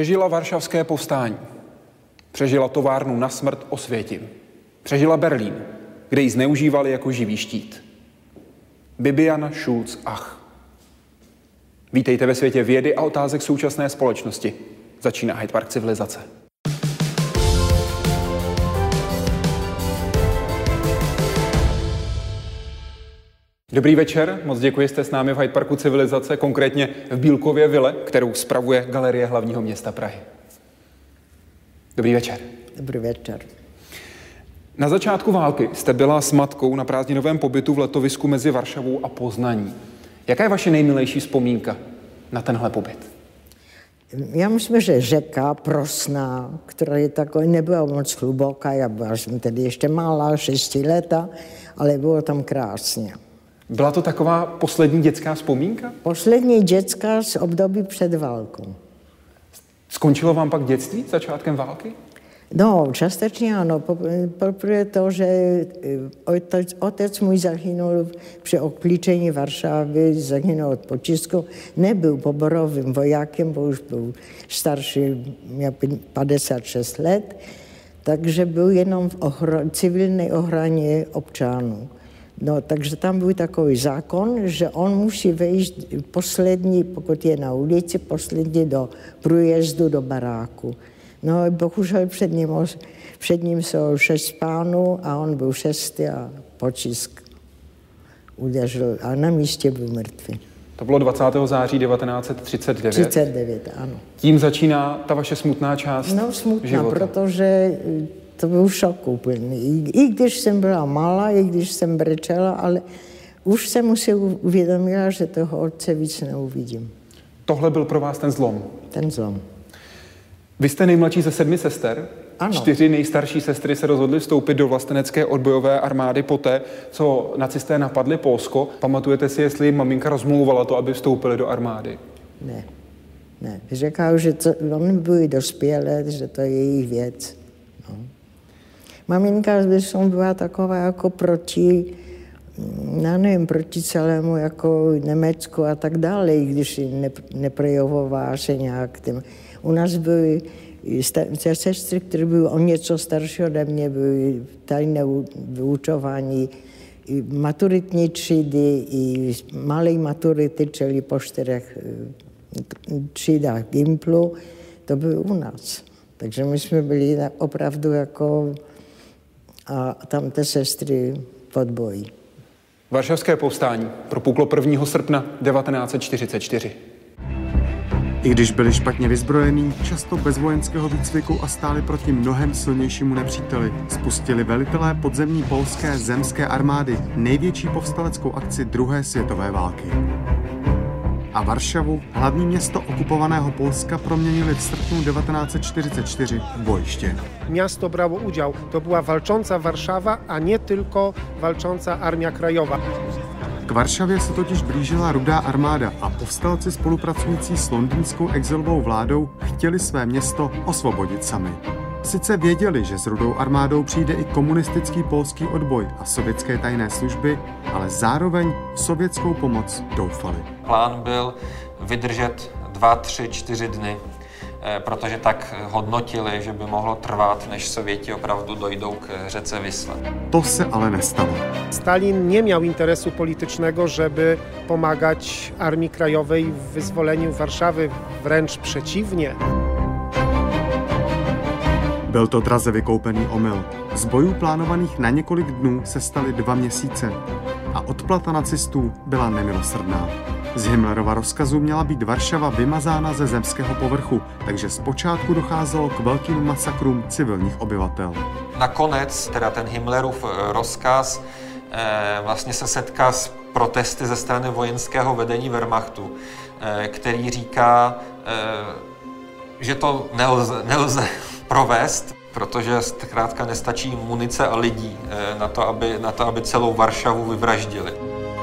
Přežila varšavské povstání. Přežila továrnu na smrt Osvětim. Přežila Berlín, kde ji zneužívali jako živý štít. Bibiana Schulz Ach. Vítejte ve světě vědy a otázek současné společnosti. Začíná Hyde Park civilizace. Dobrý večer, moc děkuji, jste s námi v Hyde Parku Civilizace, konkrétně v Bílkově vile, kterou spravuje Galerie hlavního města Prahy. Dobrý večer. Dobrý večer. Na začátku války jste byla s matkou na prázdninovém pobytu v letovisku mezi Varšavou a Poznaní. Jaká je vaše nejmilejší vzpomínka na tenhle pobyt? Já myslím, že řeka Prosná, která je taková, nebyla moc hluboká, já byla jsem tedy ještě malá, šesti leta, ale bylo tam krásně. Byla to taková poslední dětská vzpomínka? Poslední dětská z období před válkou. Skončilo vám pak dětství začátkem války? No, částečně ano. Poprvé to, že eh, otec, otec můj zahynul při oklíčení Varšavy, zahynul od počistku. Nebyl poborovým vojákem, bo už byl starší, měl 56 let, takže byl jenom v ochra- civilní ochraně občanů. No, takže tam byl takový zákon, že on musí vejít poslední, pokud je na ulici, poslední do průjezdu do baráku. No, bohužel před ním, před ním jsou šest pánů a on byl šestý a počisk udeřil a na místě byl mrtvý. To bylo 20. září 1939. 39, ano. Tím začíná ta vaše smutná část No smutná, života. protože to byl šok úplný. I, I když jsem byla malá, i když jsem brečela, ale už jsem si uvědomila, že toho otce víc neuvidím. Tohle byl pro vás ten zlom. Ten zlom. Vy jste nejmladší ze sedmi sester. Ano. Čtyři nejstarší sestry se rozhodly vstoupit do vlastenecké odbojové armády poté, co nacisté napadli Polsko. Pamatujete si, jestli maminka rozmlouvala to, aby vstoupili do armády? Ne, ne. Řekla, že to, oni byli dospělé, že to je jejich věc. Maminka jsem byla taková jako proti, já nevím, proti celému jako Německu a tak dále, i když ne, neprojevovala se nějak tím. U nás byly sta- sestry, které byly o něco starší ode mě, byly tajné vyučování, i maturitní třídy, i malé maturity, čili po čtyřech eh, třídách Gimplu, to bylo u nás. Takže my jsme byli opravdu jako a tam ty sestry v odboji. Varšavské povstání propuklo 1. srpna 1944. I když byli špatně vyzbrojení, často bez vojenského výcviku a stáli proti mnohem silnějšímu nepříteli, spustili velitelé podzemní polské zemské armády největší povstaleckou akci druhé světové války. A Varšavu, hlavní město okupovaného Polska, proměnili v srpnu 1944 v bojiště. miasto brało udział. To była walcząca Warszawa, a nie tylko walcząca Armia Krajowa. K Varšavě se totiž blížila rudá armáda a povstalci spolupracující s londýnskou exilovou vládou chtěli své město osvobodit sami. Sice věděli, že s rudou armádou přijde i komunistický polský odboj a sovětské tajné služby, ale zároveň v sovětskou pomoc doufali. Plán byl vydržet dva, tři, čtyři dny, eh, protože tak hodnotili, že by mohlo trvat, než Sověti opravdu dojdou k řece Vysle. To se ale nestalo. Stalin nie miał interesu politycznego, żeby pomagać Armii Krajowej w wyzwoleniu Warszawy, wręcz przeciwnie. Byl to draze vykoupený omyl. Z bojů plánovaných na několik dnů se staly dva měsíce a odplata nacistů byla nemilosrdná. Z Himmlerova rozkazu měla být Varšava vymazána ze zemského povrchu, takže zpočátku docházelo k velkým masakrům civilních obyvatel. Nakonec teda ten Himmlerův eh, rozkaz eh, vlastně se setká s protesty ze strany vojenského vedení Wehrmachtu, eh, který říká, že to nelze, nelze provést, protože zkrátka nestačí munice a lidí eh, na to, aby, na to, aby celou Varšavu vyvraždili.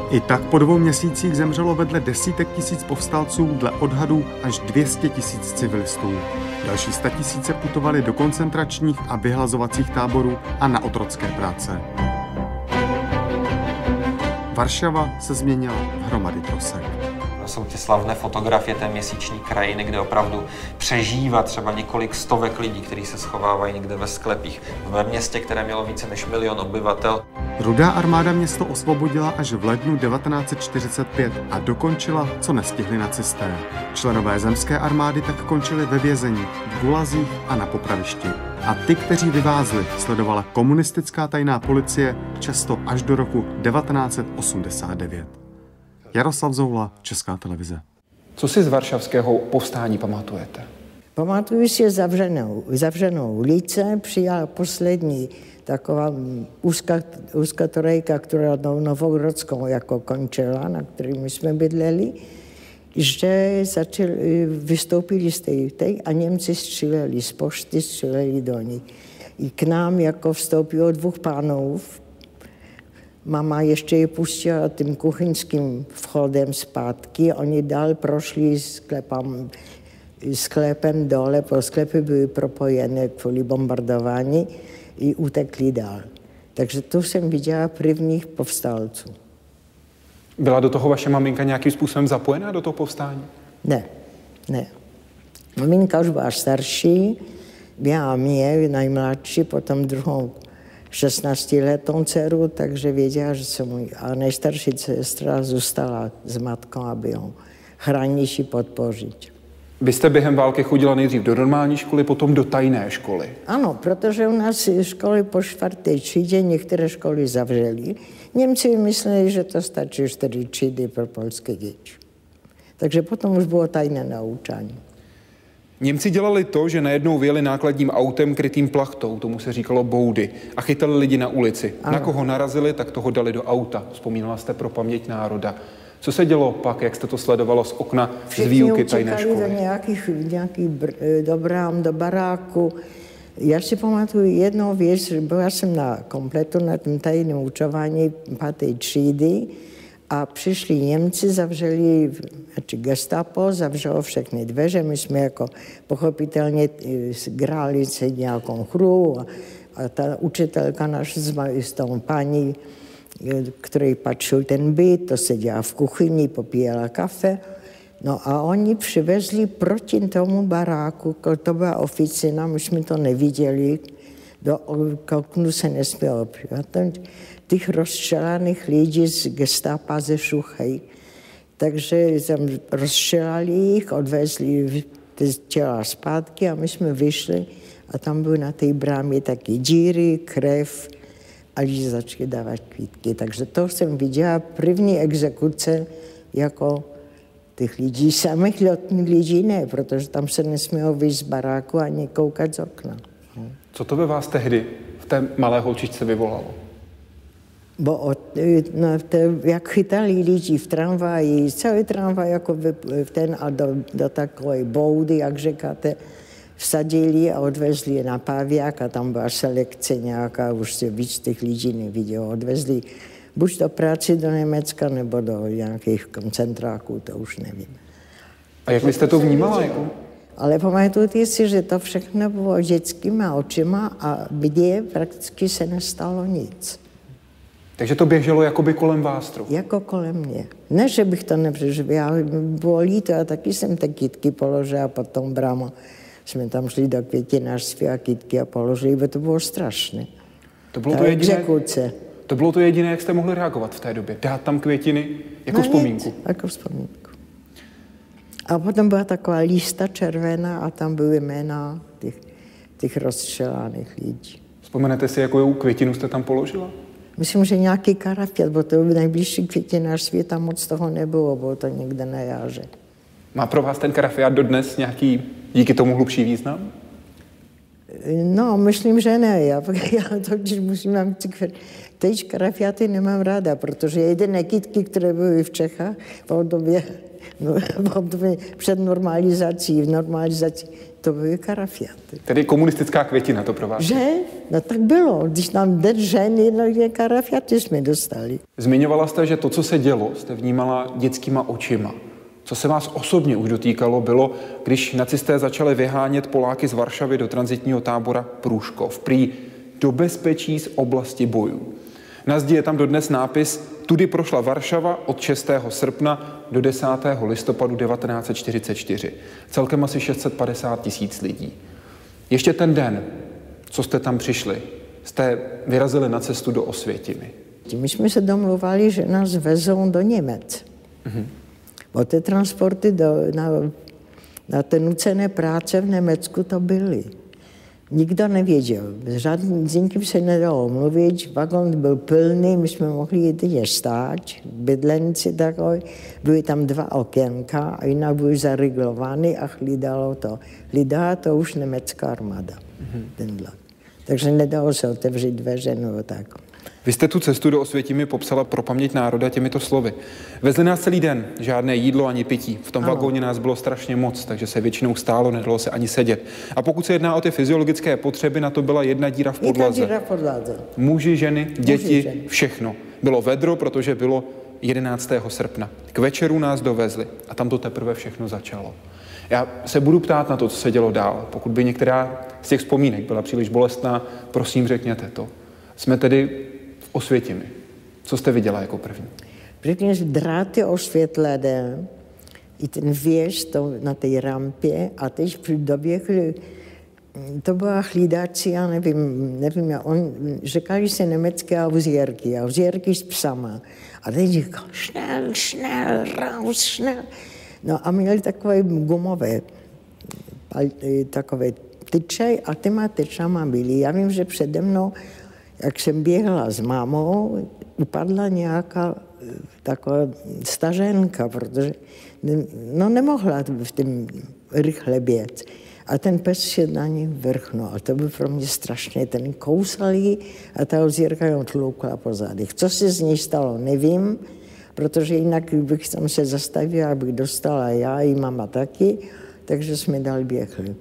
I tak po dvou měsících zemřelo vedle desítek tisíc povstalců dle odhadů až 200 tisíc civilistů. Další tisíce putovali do koncentračních a vyhlazovacích táborů a na otrocké práce. Varšava se změnila v hromady trosek. Jsou ty slavné fotografie té měsíční krajiny, kde opravdu přežívá třeba několik stovek lidí, kteří se schovávají někde ve sklepích. Ve městě, které mělo více než milion obyvatel. Rudá armáda město osvobodila až v lednu 1945 a dokončila, co nestihli nacisté. Členové zemské armády tak končili ve vězení, v gulazích a na popravišti. A ty, kteří vyvázli, sledovala komunistická tajná policie často až do roku 1989. Jaroslav Zoula, Česká televize. Co si z varšavského povstání pamatujete? Pamatuju si zavřenou, zavřenou ulice, přijala poslední taková úzká, úzká trojka, která do Novogrodskou jako končila, na kterým jsme bydleli, že začali, vystoupili z té, té a Němci stříleli z pošty, stříleli do ní. I k nám jako vstoupilo dvou pánů, Mama ještě je pustila tím kuchyňským vchodem zpátky. Oni dál prošli sklepem, sklepem dole, pro sklepy byly propojené kvůli bombardování i utekli dál. Takže to jsem viděla prvních povstalců. Byla do toho vaše maminka nějakým způsobem zapojená do toho povstání? Ne, ne. Maminka už byla starší, měla mě, najmladší, potom druhou 16 letou dceru, takže věděla, že jsem můj. A nejstarší sestra zůstala s matkou, aby ho chránější podpořit. Vy jste během války chodila nejdřív do normální školy, potom do tajné školy. Ano, protože u nás školy po čtvrté třídě některé školy zavřely. Němci mysleli, že to stačí čtyři třídy pro polské děti. Takže potom už bylo tajné naučání. Němci dělali to, že najednou vyjeli nákladním autem krytým plachtou, tomu se říkalo boudy, a chytali lidi na ulici. Ano. Na koho narazili, tak toho dali do auta. Vzpomínala jste pro paměť národa. Co se dělo pak, jak jste to sledovalo z okna Všichni z výuky tajné školy? do nějakých, nějakých br- do brám, do baráku. Já si pamatuju jednou věc, byla jsem na kompletu na tom tajném učování páté třídy a přišli Němci, zavřeli, znači gestapo, zavřelo všechny dveře, my jsme jako pochopitelně hráli se nějakou hru a, a ta učitelka naš s tou paní, který patřil ten byt, to seděla v kuchyni, popíjela kafe. No a oni přivezli proti tomu baráku, to byla oficina, my jsme to neviděli, do oknu se nesmělo přivat těch rozstřelaných lidí z gestápa ze Šuchej. Takže tam rozstřelali jich, odvezli ty těla zpátky a my jsme vyšli a tam byly na té brámě taky díry, krev a lidi začali dávat kvítky. Takže to jsem viděla první exekuce jako těch lidí, samých lidí ne, protože tam se nesmělo vyjít z baráku ani koukat z okna. Co to ve vás tehdy v té malé holčičce vyvolalo? Bo od, no, te, jak chytali lidi v tramvaji, celý tramvaj jako v, ten a do, do takové boudy, jak říkáte, vsadili a odvezli je na Paviak a tam byla selekce nějaká, už se víc těch lidí nevidělo. Odvezli buď do práce do Německa, nebo do nějakých koncentráků, to už nevím. A jak jste to vnímala? Jako? Ale pamatujte si, že to všechno bylo dětskými očima a mně prakticky se nestalo nic. Takže to běželo jakoby kolem vás trochu? Jako kolem mě. Ne, že bych to nepřežil, já bylo líto, já taky jsem ty kytky položila a potom bramo. Jsme tam šli do květinářství a kytky a položili, bo to bylo strašné. To bylo Ta to jediné, exekuce. To bylo to jediné, jak jste mohli reagovat v té době? Dát tam květiny jako no vzpomínku? Nic, jako vzpomínku. A potom byla taková lísta červená a tam byly jména těch, těch rozstřelaných lidí. Vzpomenete si, jakou květinu jste tam položila? Myslím, že nějaký karafiat, bo to v nejbližší květinářství tam moc toho nebylo, bylo to někde na jáře. Má pro vás ten karafiat dodnes nějaký díky tomu hlubší význam? No, myslím, že ne. Já, já totiž musím vám Teď karafiaty nemám ráda, protože jediné kytky, které byly v Čechách v no, v období před normalizací, v normalizaci, to byly karafiaty. Tedy komunistická květina to pro vás? Že? No tak bylo. Když nám den ženy, no karafiaty jsme dostali. Zmiňovala jste, že to, co se dělo, jste vnímala dětskýma očima. Co se vás osobně už dotýkalo, bylo, když nacisté začali vyhánět Poláky z Varšavy do transitního tábora Průškov, prý do bezpečí z oblasti bojů. Na zdi je tam dodnes nápis Tudy prošla Varšava od 6. srpna do 10. listopadu 1944. Celkem asi 650 tisíc lidí. Ještě ten den, co jste tam přišli, jste vyrazili na cestu do Osvětimi. My jsme se domluvali, že nás vezou do Němec. Mm-hmm. Bo ty transporty do, na, na ty nucené práce v Německu to byly. Nikdo nevěděl. Žádný, s nikým se nedalo mluvit, vagon byl plný, my jsme mohli jedině stát, bydlenci takový, byly tam dva okénka a jinak byly zariglovány a hlídalo to. Hlídala to už německá armáda, mm-hmm. ten vlak. Takže nedalo se otevřít dveře nebo tak. Vy jste tu cestu do Osvětimi popsala pro paměť národa těmito slovy. Vezli nás celý den, žádné jídlo ani pití. V tom ano. vagóně nás bylo strašně moc, takže se většinou stálo, nedalo se ani sedět. A pokud se jedná o ty fyziologické potřeby, na to byla jedna díra v podlaze. Jedna díra v podlaze. Muži, ženy, děti, Muži, ženy. všechno. Bylo vedro, protože bylo 11. srpna. K večeru nás dovezli a tam to teprve všechno začalo. Já se budu ptát na to, co se dělo dál. Pokud by některá z těch vzpomínek byla příliš bolestná, prosím řekněte to. Jsme tedy Osvětimi. Co jste viděla jako první? První dráty osvětlené, i ten věž na té rampě a teď doběhli, to byla hlídací, já nevím, nevím, on, říkali se německé auzierky, auzierky s psama. A teď říkal, šnel, šnel, raus, šnel. No a měli takové gumové, takové tyče a těma tyčama byli. Já vím, že přede mnou, jak jsem běhla s mámou, upadla nějaká taková staženka, protože no, nemohla v tom rychle bět. A ten pes se na ní vrchnul. A to byl pro mě strašně. Ten kousal jí a ta ozírka ją tloukla po zadech. Co se z ní stalo, nevím protože jinak bych tam se zastavila, abych dostala já i mama taky, takže jsme dál běhli.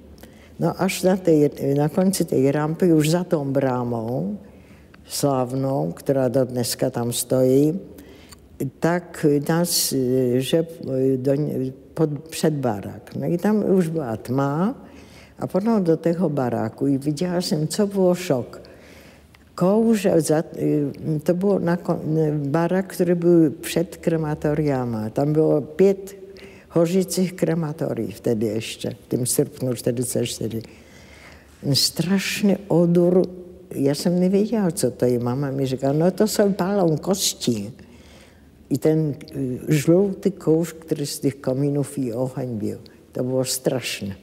No až na, tej, na konci té rampy, už za tou brámou, slavnou, která do dneska tam stojí, tak nás, že do, pod, před barák. No i tam už byla tma a potom do toho baráku i viděla jsem, co bylo šok kouře, to byl na, barak, který byl před krematoriama. Tam bylo pět hořících krematorií vtedy ještě, v tom srpnu 44. Strašný odor, já jsem nevěděla, co to je. Mama mi říkala, no to jsou palou kosti. I ten žlutý kouř, který z těch kamínů i oheň byl. To bylo strašné.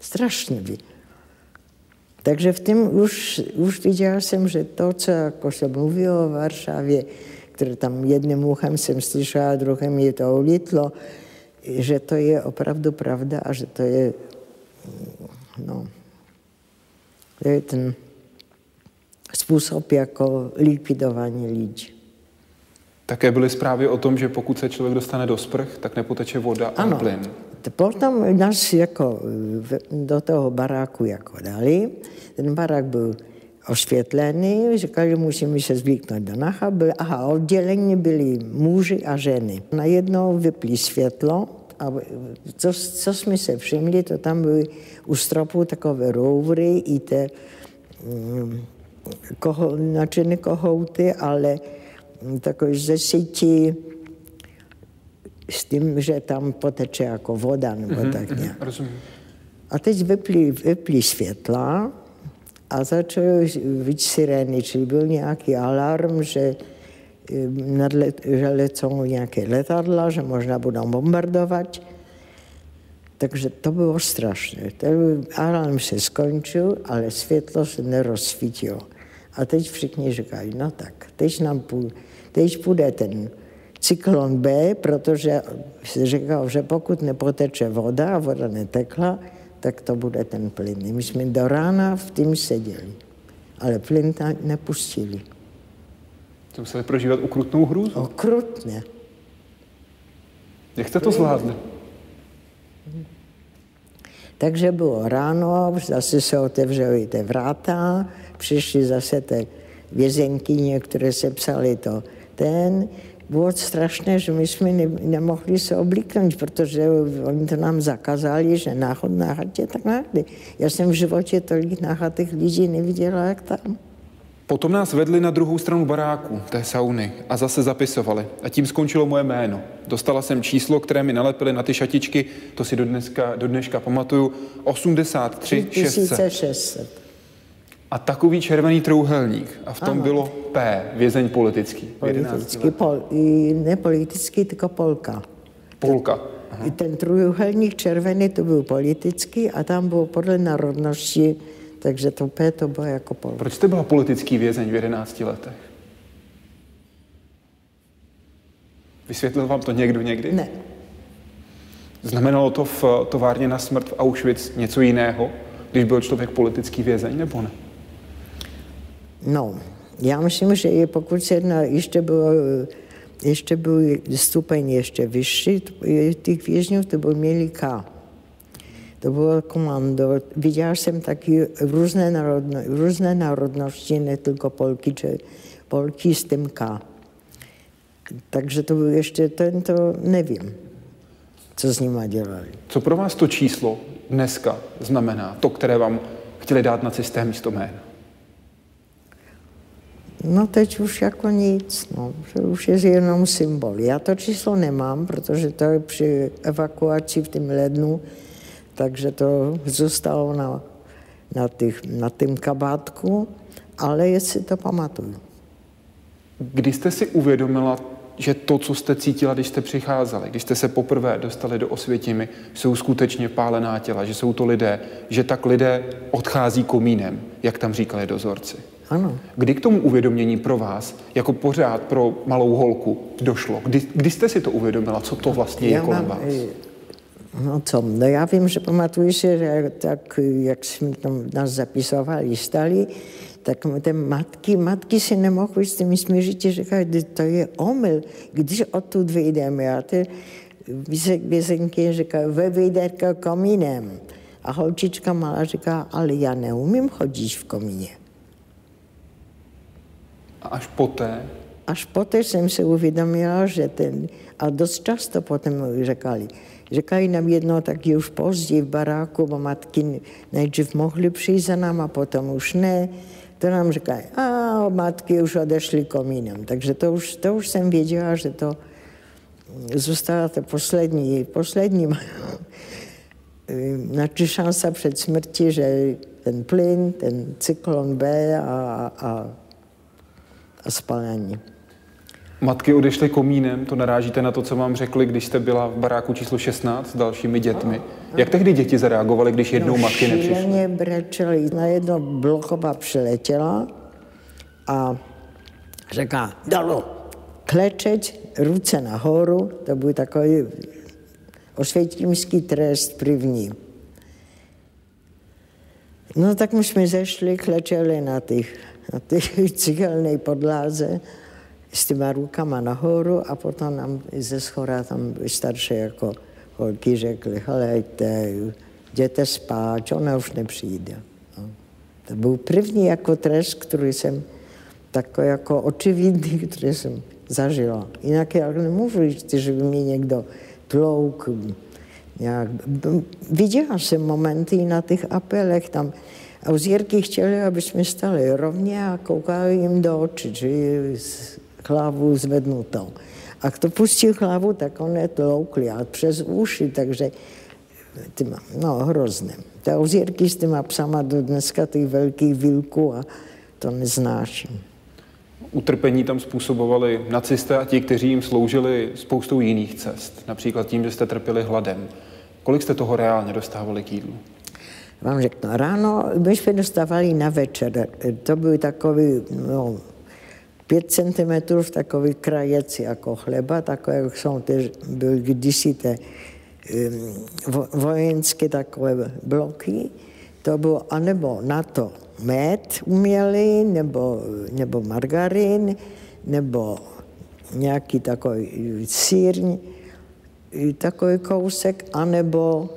Strašné bylo. Takže v tom už, už viděla jsem, že to, co jako se mluvilo o Varšavě, které tam jedním uchem jsem slyšela, druhým je to ulitlo, že to je opravdu pravda a že to je, no, to je ten způsob jako likvidování lidí. Také byly zprávy o tom, že pokud se člověk dostane do sprch, tak nepoteče voda ano. a plyn. Potom nás jako do toho baráku jako dali. Ten barák byl osvětlený, říkali, že musíme se zvyknout do nacha. Aha, oddělení byli muži a ženy. Najednou vypli světlo a co, co jsme se všimli, to tam byly u stropu takové rouvry i te um, koho, načiny kohouty, ale takové ze sítí s tím, že tam poteče jako voda nebo mm-hmm, tak nějak. Rozumím. A teď vypli, vypli světla a začaly být sirény, čili byl nějaký alarm, že, nadlet, že lecou nějaké letadla, že možná budou bombardovat. Takže to bylo strašné. Alarm se skončil, ale světlo se nerozsvítilo. A teď všichni říkají, no tak, teď nám půjde, teď půjde ten cyklon B, protože si říkal, že pokud nepoteče voda a voda netekla, tak to bude ten plyn. My jsme do rána v tím seděli, ale plyn nepustili. To museli prožívat ukrutnou hru? Okrutně. Jak jste to zvládli? Takže bylo ráno, zase se otevřely ty vráta, přišli zase ty vězenkyně, které se psali to ten, bylo strašné, že my jsme ne, nemohli se oblíknout, protože oni to nám zakázali, že náchod na chatě, tak náhody. Já jsem v životě tolik náhatých lidí neviděla, jak tam. Potom nás vedli na druhou stranu baráku, té sauny, a zase zapisovali. A tím skončilo moje jméno. Dostala jsem číslo, které mi nalepili na ty šatičky, to si do, dneska, do dneška pamatuju, 83 600. 600. A takový červený trouhelník. A v tom ano. bylo P, vězeň politický. Politický, pol, ne politický, tylko Polka. Polka. Aha. Ten trouhelník červený to byl politický a tam bylo podle národnosti takže to P to bylo jako pol. Proč jste byla politický vězeň v 11 letech? Vysvětlil vám to někdo někdy? Ne. Znamenalo to v továrně na smrt v Auschwitz něco jiného, když byl člověk politický vězeň, nebo ne? No, já myslím, že je, pokud se jedná, ještě bylo, ještě byl stupeň ještě vyšší, těch vězňů to byl měli K to bylo komando. Viděla jsem taky různé, národno, různé národnosti, ne tylko Polky, či Polky s tím K. Takže to byl ještě tento, nevím, co s nimi dělali. Co pro vás to číslo dneska znamená, to, které vám chtěli dát na systém místo jména? No teď už jako nic, no, že už je jenom symbol. Já to číslo nemám, protože to je při evakuaci v tom lednu takže to zůstalo na, na, těch, na tým kabátku, ale jestli to pamatuju. Kdy jste si uvědomila, že to, co jste cítila, když jste přicházeli, když jste se poprvé dostali do Osvětimi, jsou skutečně pálená těla, že jsou to lidé, že tak lidé odchází komínem, jak tam říkali dozorci. Ano. Kdy k tomu uvědomění pro vás, jako pořád pro malou holku, došlo? Kdy, kdy jste si to uvědomila, co to vlastně je kolem vás? No co, no já vím, že pamatuju si, že tak, jak jsme tam nás zapisovali, stali, tak ty matky, matky si nemohly s těmi smířitě říkat, to je omyl, když odtud vyjdeme. A ty vězenky říkají, vy vyjdete komínem. A holčička malá říká, ale já neumím chodit v komíně. A až poté? Až poté jsem se uvědomila, že ten, a dost často potom říkali, Říkají nám jedno taky už později v baráku, bo matky nejdřív mohly přijít za nám a potom už ne. To nám říkají, a matky už odešly komínem. Takže to už, to už jsem věděla, že to zůstala to poslední, poslední znači šansa před smrti, že ten plyn, ten cyklon B a, a, a spalení. Matky odešly komínem, to narážíte na to, co vám řekli, když jste byla v baráku číslo 16 s dalšími dětmi. Jak tehdy děti zareagovaly, když jednou no, matky nepřišly? Šíleně brečeli. Na jedno blochova přiletěla a říká, dalo, klečeť, ruce nahoru, to byl takový osvětímský trest první. No tak my jsme zešli, klečeli na těch, na těch cihelnej podláze s těma rukama nahoru a potom nám ze schora tam starší jako holky řekli, helejte, jděte spát, ona už nepřijde. No. To byl první jako trest, který jsem takový jako očividný, který jsem zažila. Jinak já nemůžu říct, že by mě někdo tlouk, nějak. Viděla jsem momenty na těch apelech, tam a uzírky chtěli, aby jsme stali rovně a koukali jim do očí, že hlavu zvednutou. A kdo pustil hlavu, tak on je tloukli a přes uši, takže tyma, no hrozné. Ta ozírky s těma psama do dneska těch velkých vilků a to neznáším. Utrpení tam způsobovali nacisté a ti, kteří jim sloužili spoustou jiných cest. Například tím, že jste trpěli hladem. Kolik jste toho reálně dostávali k jídlu? Vám řeknu, ráno my jsme dostávali na večer. To byl takový, no, 5 cm v takový krajec jako chleba, takové, jak jsou ty, byly kdysi ty vojenské takové bloky, to bylo anebo na to med umělý, nebo, nebo margarin, nebo nějaký takový sír, takový kousek, anebo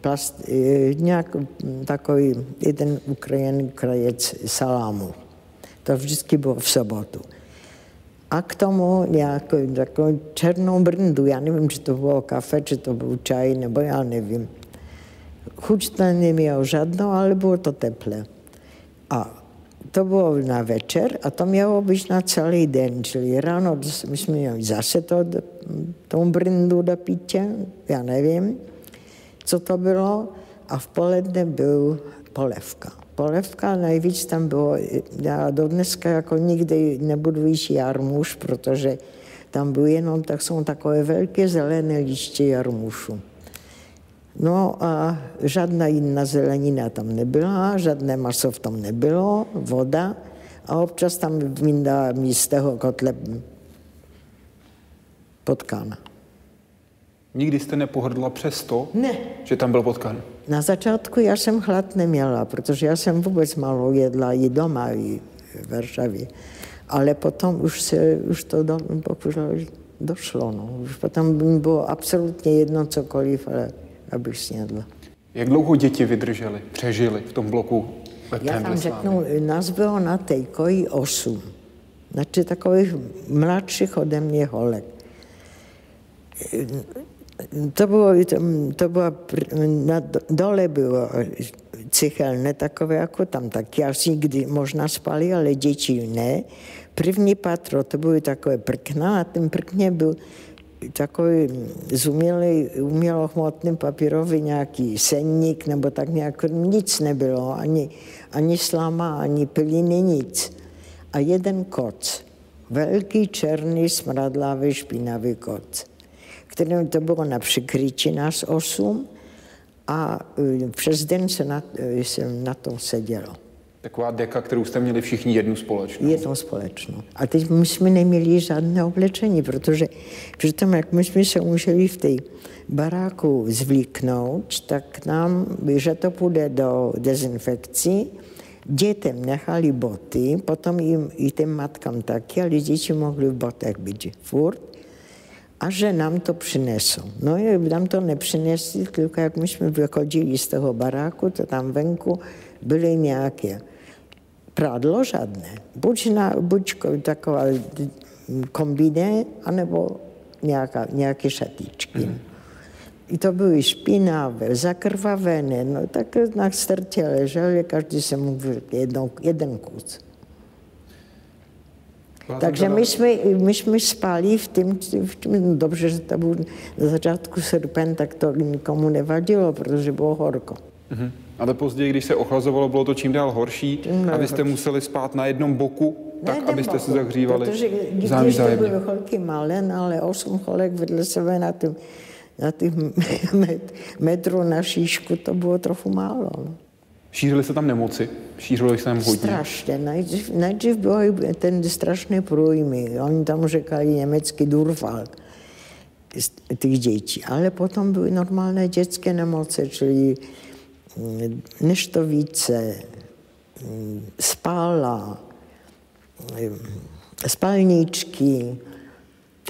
plast, nějak takový jeden ukrajený krajec salámu. To vždycky bylo v sobotu. A k tomu nějakou takovou černou brndu. Já nevím, či to bylo kafe, či to byl čaj, nebo já nevím. Chuť to neměl žádnou, ale bylo to teplé. A to bylo na večer a to mělo být na celý den, čili ráno my jsme měli zase to, tomu brindu do pitě, já nevím, co to bylo, a v poledne byl polevka. Polevka nejvíc tam bylo, já do dneska jako nikdy nebudu jíst jarmuš, protože tam byl jenom, tak jsou takové velké zelené liště jarmušu. No a žádná jiná zelenina tam nebyla, žádné maso v tom nebylo, voda a občas tam vyndá toho kotle potkána. Nikdy jste nepohrdla přesto, ne. že tam byl potkan? Na začátku já jsem hlad neměla, protože já jsem vůbec málo jedla i doma, i v Varšavě. Ale potom už, se, už to do, došlo. No. Už potom mi bylo absolutně jedno cokoliv, ale abych snědla. Jak dlouho děti vydržely, přežily v tom bloku Já tam řeknu, nás bylo na té koji osm. Znači takových mladších ode mě holek. To bylo, to bylo, na dole bylo cichelné takové jako tam, tak já si kdy možná spali, ale děti ne. První patro, to byly takové prkna a ten prkně byl takový zumělý, umělohmotný papírový nějaký senník, nebo tak nějak nic nebylo, ani, ani slama, ani piliny, nic. A jeden koc, velký černý, smradlavý, špinavý koc, kterým to bylo na přikryči nás osm a e, přes den se na, e, jsem na tom sedělo. Taková deka, kterou jste měli všichni jednu společnou. Jednu společnou. A teď my jsme neměli žádné oblečení, protože přitom, jak my jsme se museli v té baráku zvlíknout, tak nám, že to půjde do dezinfekcí, dětem nechali boty, potom jim i těm matkám taky, ale děti mohly v botech být furt a že nám to přinesou. No nám to nepřinesli, tylko jak my jsme vychodili z toho baráku, to tam venku byly nějaké prádlo žádné. Buď, na, buď taková kombiné, anebo nějaká, nějaké šatičky. Mm. I to byly špinavé, zakrvavené, no tak na srdce leželi, každý se mu jedno, jeden kus. Takže my jsme, my jsme spali v tom, v tím, no dobře, že to byl na začátku srpen, tak to nikomu nevadilo, protože bylo horko. Mm-hmm. Ale později, když se ochlazovalo, bylo to čím dál horší a vy jste museli spát na jednom boku, tak na abyste boku, se zahřívali Protože když to byly holky malé, no, ale osm holek vedle sebe na tím, na tím metru na šíšku, to bylo trochu málo. No. Šířily se tam nemoci? Šířilo se tam hodně? Strašně. Nejdřív, nejdřív byl ten strašné průjmy. Oni tam říkali německý Durfal těch dětí. Ale potom byly normálné dětské nemoci, čili mm, neštovice, mm, spála,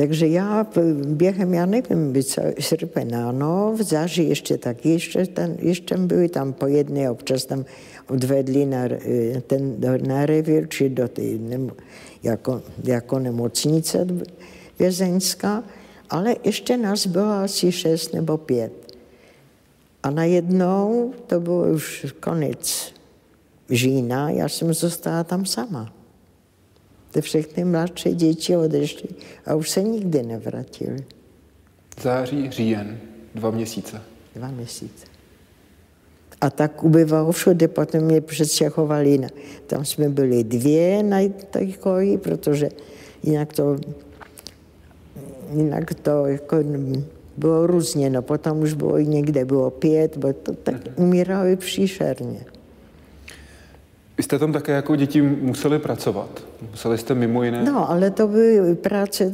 mm, spalničky, takže já během, já nevím, srpen, ano, v září ještě tak, ještě, ten, ještě byli tam po jedné, občas tam odvedli na, ten, na revír, či do té, jako, jako nemocnice vězeňská, ale ještě nás bylo asi šest nebo pět. A najednou, to byl už konec října, já jsem zůstala tam sama. Ty všechny mladší děti odešly a už se nikdy nevrátili. Září, říjen, dva měsíce. Dva měsíce. A tak ubývalo všude, potom mě přestěhovali. Na, tam jsme byli dvě na takový, protože jinak to, jinak to jako bylo různě. No potom už bylo i někde bylo pět, bo to tak umírali příšerně. Vy jste tam také jako děti museli pracovat. Museli jste mimo jiné? No, ale to byly práce,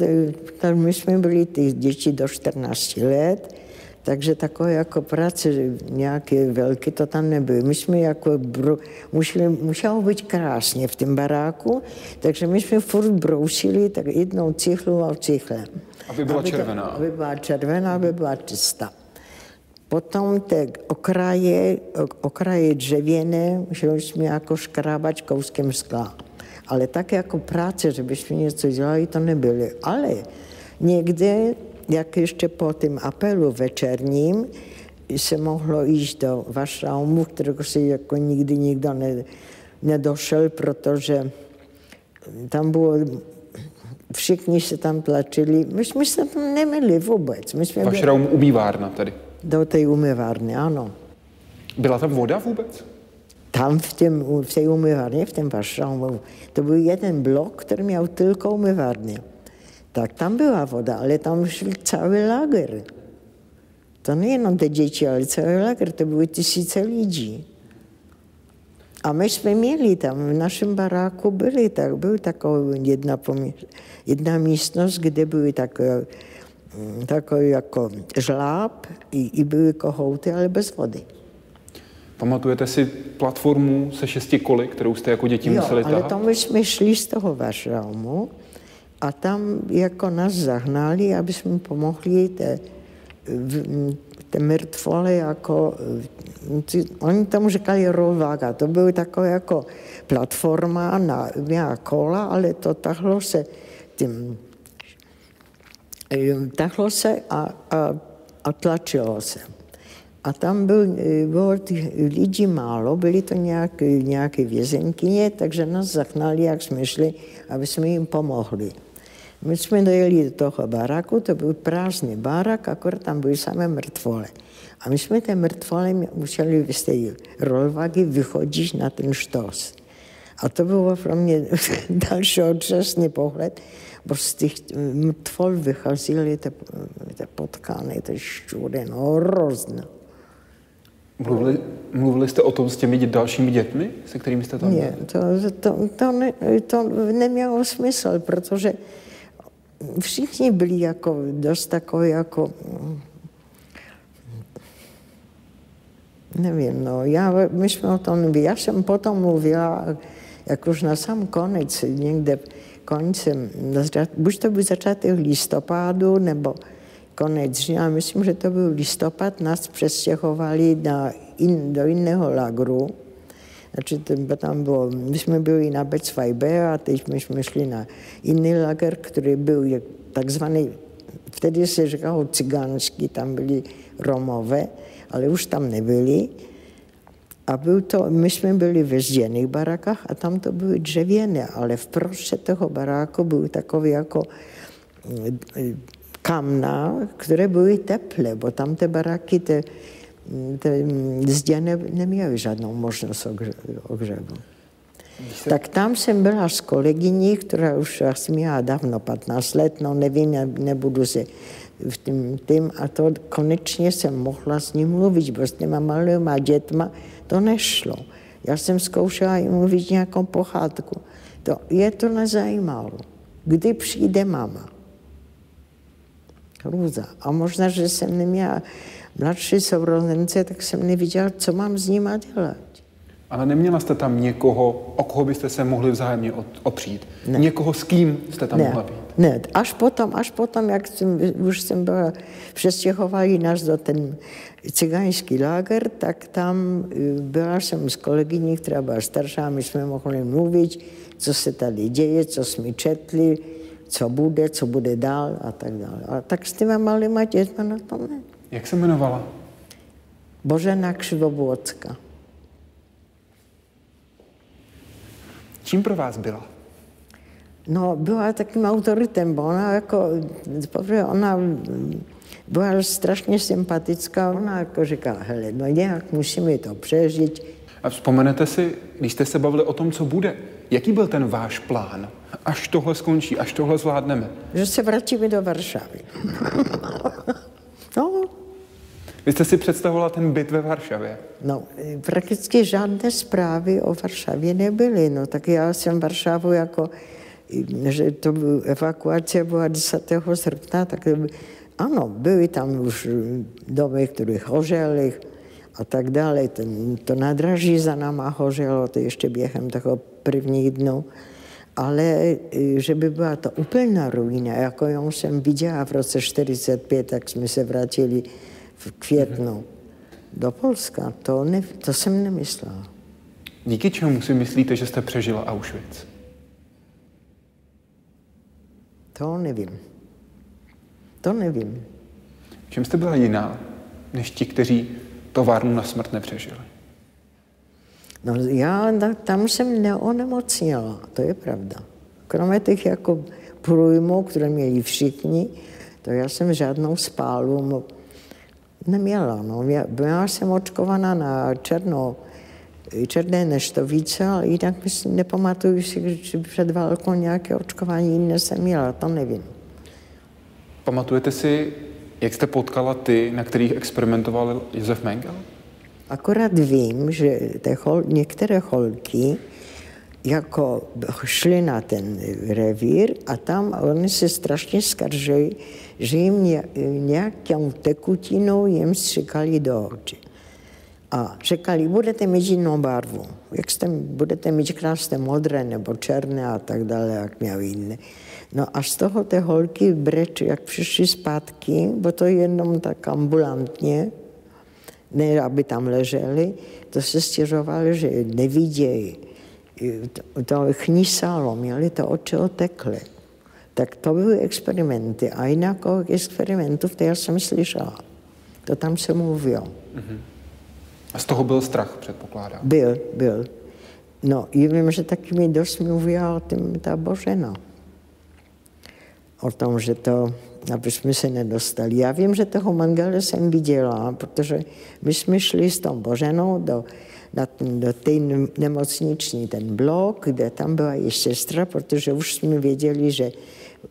tam my jsme byli ty děti do 14 let, takže takové jako práce nějaké velké to tam nebyly. My jsme jako, bro, museli, muselo být krásně v tom baráku, takže my jsme furt brousili tak jednou cihlu a cichlem. Aby byla aby červená. To, aby byla červená, aby byla čistá. Potom ty okraje, okraje dřevěné, že jsme jako škrábač kouskem skla. Ale tak jako práce, že bychom něco dělali, to nebyly. Ale někde, jak ještě po tom apelu večerním, se mohlo jít do Vašraumu, kterého si jako nikdy nikdo ne, nedošel, protože tam bylo, všichni se tam tlačili, my jsme se tam neměli vůbec. My jsme Vaše byli, umývárna tedy? Do té umývárny, ano. Byla tam voda vůbec? Tam v, těm, v té umývárně, v tom Varšavu, to byl jeden blok, který měl tylko umývárny. Tak tam byla voda, ale tam šel celý lager. To nejenom ty děti, ale celý lager, to byly tisíce lidí. A my jsme měli tam, v našem baráku byli, tak byl taková jedna, jedna místnost, kde byly takové, takový jako žláb i, i byly kohouty, ale bez vody. Pamatujete si platformu se šesti koly, kterou jste jako děti jo, museli tahat? ale tam jsme šli z toho Varšavu a tam jako nás zahnali, aby jsme pomohli té, té mrtvole jako, oni tomu říkali rolvága, to byla taková jako platforma na měla kola, ale to tahlo se tím, tahlo se a, a, a tlačilo se. A tam byl, bylo těch lidí málo, byly to nějaké, nějaké vězenkyně, takže nás zahnali, jak jsme šli, aby jsme jim pomohli. My jsme dojeli do toho baráku, to byl prázdný barák, akorát tam byly samé mrtvole. A my jsme ty mrtvole museli z té rolvagy vychodit na ten štos. A to bylo pro mě další otřesný pohled, těch mrtvol vycházely ty, ty potkány, ty šťůry, no hrozné. Mluvili, mluvili jste o tom s těmi dalšími dětmi, se kterými jste tam Ne, to, to, to, ne, to nemělo smysl, protože všichni byli jako dost takový jako nevím, no, já, my jsme o tom. Já jsem potom mluvila, jak už na sam konec, někde koncem, buď to byl začátek listopadu, nebo konec října, myslím, že to byl listopad, nás přestěhovali na in, do jiného lagru. Znači, tam bylo, my jsme byli na Becvajbe a teď my jsme šli na jiný lager, který byl takzvaný, vtedy se říkalo cigánský, tam byli Romové, ale už tam nebyli. A byl to, my jsme byli ve zděných barakách a tam to byly dřevěné, ale v prostřed toho baráku byl takový jako kamna, které byly teplé, bo tam ty baráky, ty, ty zdě ne, neměly žádnou možnost ohřevu. Se... Tak tam jsem byla s kolegyní, která už asi měla dávno 15 let, no nevím, ne, nebudu se v tím, tím, a to konečně jsem mohla s ním mluvit, bo s těma malýma dětma to nešlo. Já jsem zkoušela jim mluvit nějakou pohádku. To, je to nezajímalo. Kdy přijde mama? Hrůza. A možná, že jsem neměla mladší sourozence, tak jsem neviděla, co mám s nima dělat. Ale neměla jste tam někoho, o koho byste se mohli vzájemně opřít? Ne. Někoho, s kým jste tam ne. mohla být? Ne, až potom, až potom, jak jsem, už jsem byla, přestěhovali nás do ten cigánský láger, tak tam e, byla jsem s kolegyní, která byla starší, my jsme mohli mluvit, co se tady děje, co jsme četli, co bude, co bude dál a tak dále. A tak s těma malýma dětma na tom ne. Jak se jmenovala? Božena Křivobodská. Čím pro vás byla? No, byla takým autoritem, bo ona jako, ona byla strašně sympatická, ona jako říkala, hele, no nějak musíme to přežít. A vzpomenete si, když jste se bavili o tom, co bude, jaký byl ten váš plán? Až tohle skončí, až tohle zvládneme. Že se vrátíme do Varšavy. no, vy jste si představovala ten byt ve Varšavě? No, prakticky žádné zprávy o Varšavě nebyly. No, tak já jsem Varšavu jako, že to byl, evakuace byla 10. srpna, tak ano, byly tam už domy, které hořely a tak dále. Ten, to nádraží za náma hořelo, to ještě během toho prvních dnů. Ale že by byla to úplná ruina, jako já jsem viděla v roce 45, tak jsme se vrátili v květnu do Polska. To, ne, to jsem nemyslela. Díky čemu si myslíte, že jste přežila Auschwitz? To nevím. To nevím. Čím jste byla jiná, než ti, kteří továrnu na smrt nepřežili? No já tam jsem neonemocněla, to je pravda. Kromě těch jako průjmů, které měli všichni, to já jsem žádnou spálu neměla. No. Byla jsem očkovaná na černé neštovice, ale jinak myslím, nepamatuju si, že před válkou nějaké očkování jiné jsem měla, to nevím. Pamatujete si, jak jste potkala ty, na kterých experimentoval Josef Mengel? Akorát vím, že te hol, některé holky jako šli na ten revír a tam oni se strašně skaržili, že jim nějakou tekutinou jim stříkali do očí. A říkali, budete mít jinou barvu. Jak jste, budete mít krásné modré nebo černé a tak dále, jak měli jiné. No a z toho ty holky breč, jak přišli zpátky, bo to jenom tak ambulantně, ne aby tam leželi, to se stěžovali, že nevidějí. To, to chnísalo, měli to oči otekly. Tak to byly experimenty. A jinak o experimentu, to já jsem slyšela. To tam se mluvilo. Mm-hmm. A z toho byl strach, předpokládám? Byl, byl. No, i vím, že taky mi dost mluvila o tom ta Božena. O tom, že to, aby jsme se nedostali. Já vím, že toho Mangele jsem viděla, protože my jsme šli s tom Boženou do, na, do té nemocniční ten blok, kde tam byla i sestra, protože už jsme věděli, že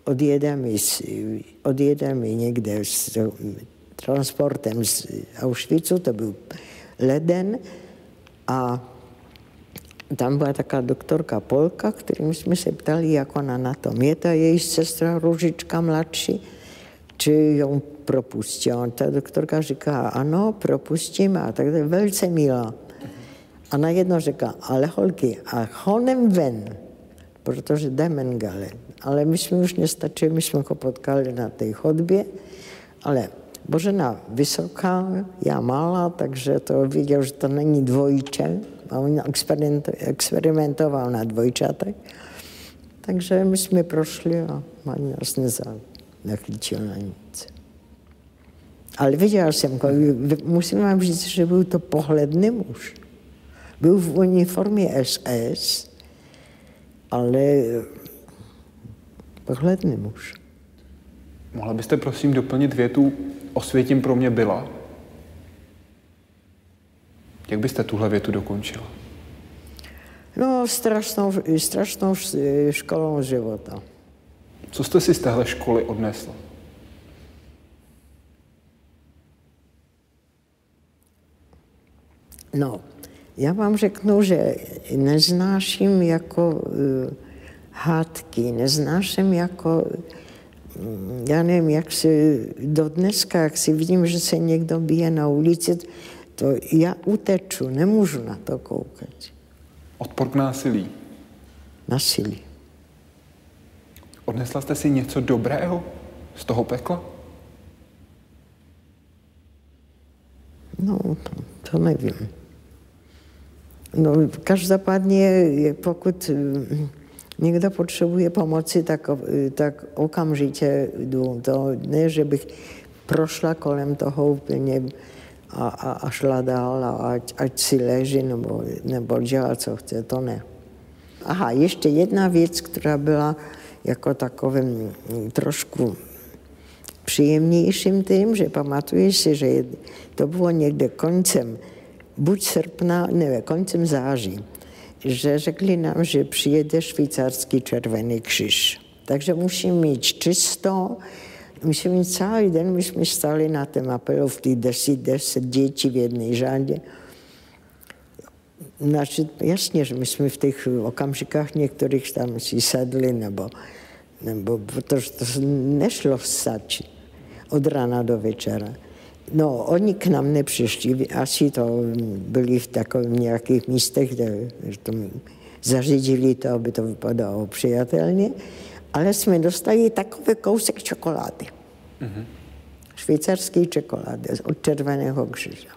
odjedeme, odjedeme někde s transportem z Auschwitzu, to byl leden a tam byla taká doktorka Polka, kterým jsme se ptali, jak ona na tom je, ta její sestra Ružička mladší, či ją propustí. A ta doktorka říká, ano, propustím a tak je velice milá. A najednou říká, ale holky, a honem ven, protože jdeme gale. Ale my jsme už nestačili, my jsme ho potkali na té chodbě, ale Božena vysoká, já malá, takže to viděl, že to není dvojče. A on experimentoval na dvojčatech. Takže my jsme prošli a ani nás neza, nechytil na nic. Ale viděl jsem, musím vám říct, že byl to pohledný muž. Byl v uniformě SS, ale pohledný muž. Mohla byste prosím doplnit větu Osvětím pro mě byla? Jak byste tuhle větu dokončila? No, strašnou, strašnou školou života. Co jste si z téhle školy odnesla? No, já vám řeknu, že neznáším jako uh, hádky, neznáším jako já nevím, jak si do dneska, jak si vidím, že se někdo bije na ulici, to já uteču, nemůžu na to koukat. Odpor k násilí. Násilí. Odnesla jste si něco dobrého z toho pekla? No, to, to nevím. No, každopádně, pokud někdo potřebuje pomoci, tak, tak okamžitě jdu. To ne, že bych prošla kolem toho úplně a, a, a šla dál a ať, ať si leží nebo, nebo dělá, co chce, to ne. Aha, ještě jedna věc, která byla jako takovým trošku příjemnějším tím, že pamatuji si, že to bylo někde koncem buď srpna, ne, koncem září že řekli nám, že přijede švýcarský červený křiž. Takže musím mít čisto, musím mít celý den, my jsme stali na tom apelu v těch deset, deset dětí v jedné řadě. Znači, jasně, že my jsme v těch okamžikách některých tam si sedli, nebo, nebo protože to nešlo stačit od rána do večera. No, oni k nám nepřišli, asi to byli v takových nějakých místech, kde to zařídili to, aby to vypadalo přijatelně, ale jsme dostali takový kousek čokolády. Mm-hmm. Švýcarský čokolády od Červeného křiže.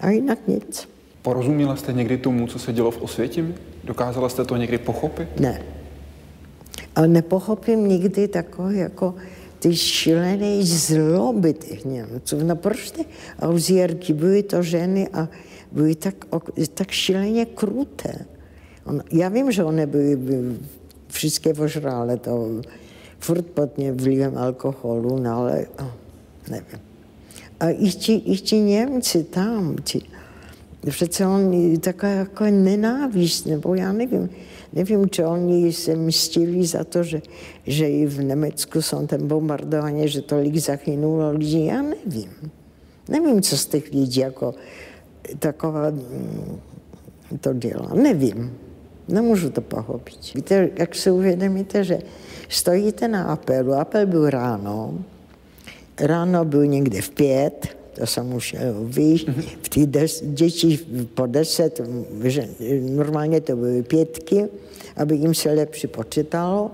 A jinak nic. Porozuměla jste někdy tomu, co se dělo v Osvětimi? Dokázala jste to někdy pochopit? Ne. Ale nepochopím nikdy takové jako ty šílené zloby těch Němců. No proč ty auzierky byly to ženy a byly tak, tak šíleně kruté. On, já vím, že oni byly, byly všechny ožrálé, to furt pod vlivem alkoholu, no ale oh, nevím. A i ti, i ti Němci tam, ti, přece oni taková jako nenávist, nebo já nevím, nevím, či oni se mstili za to, že, že i v Německu jsou ten bombardování, že tolik zahynulo lidí, já nevím. Nevím, co z těch lidí jako taková mm, to dělá, nevím. Nemůžu to pochopit. Víte, jak si uvědomíte, že stojíte na apelu, apel byl ráno, ráno byl někde v pět, to jsem už víš, v těch des, děti po deset, že normálně to byly pětky, aby jim se lepší počítalo.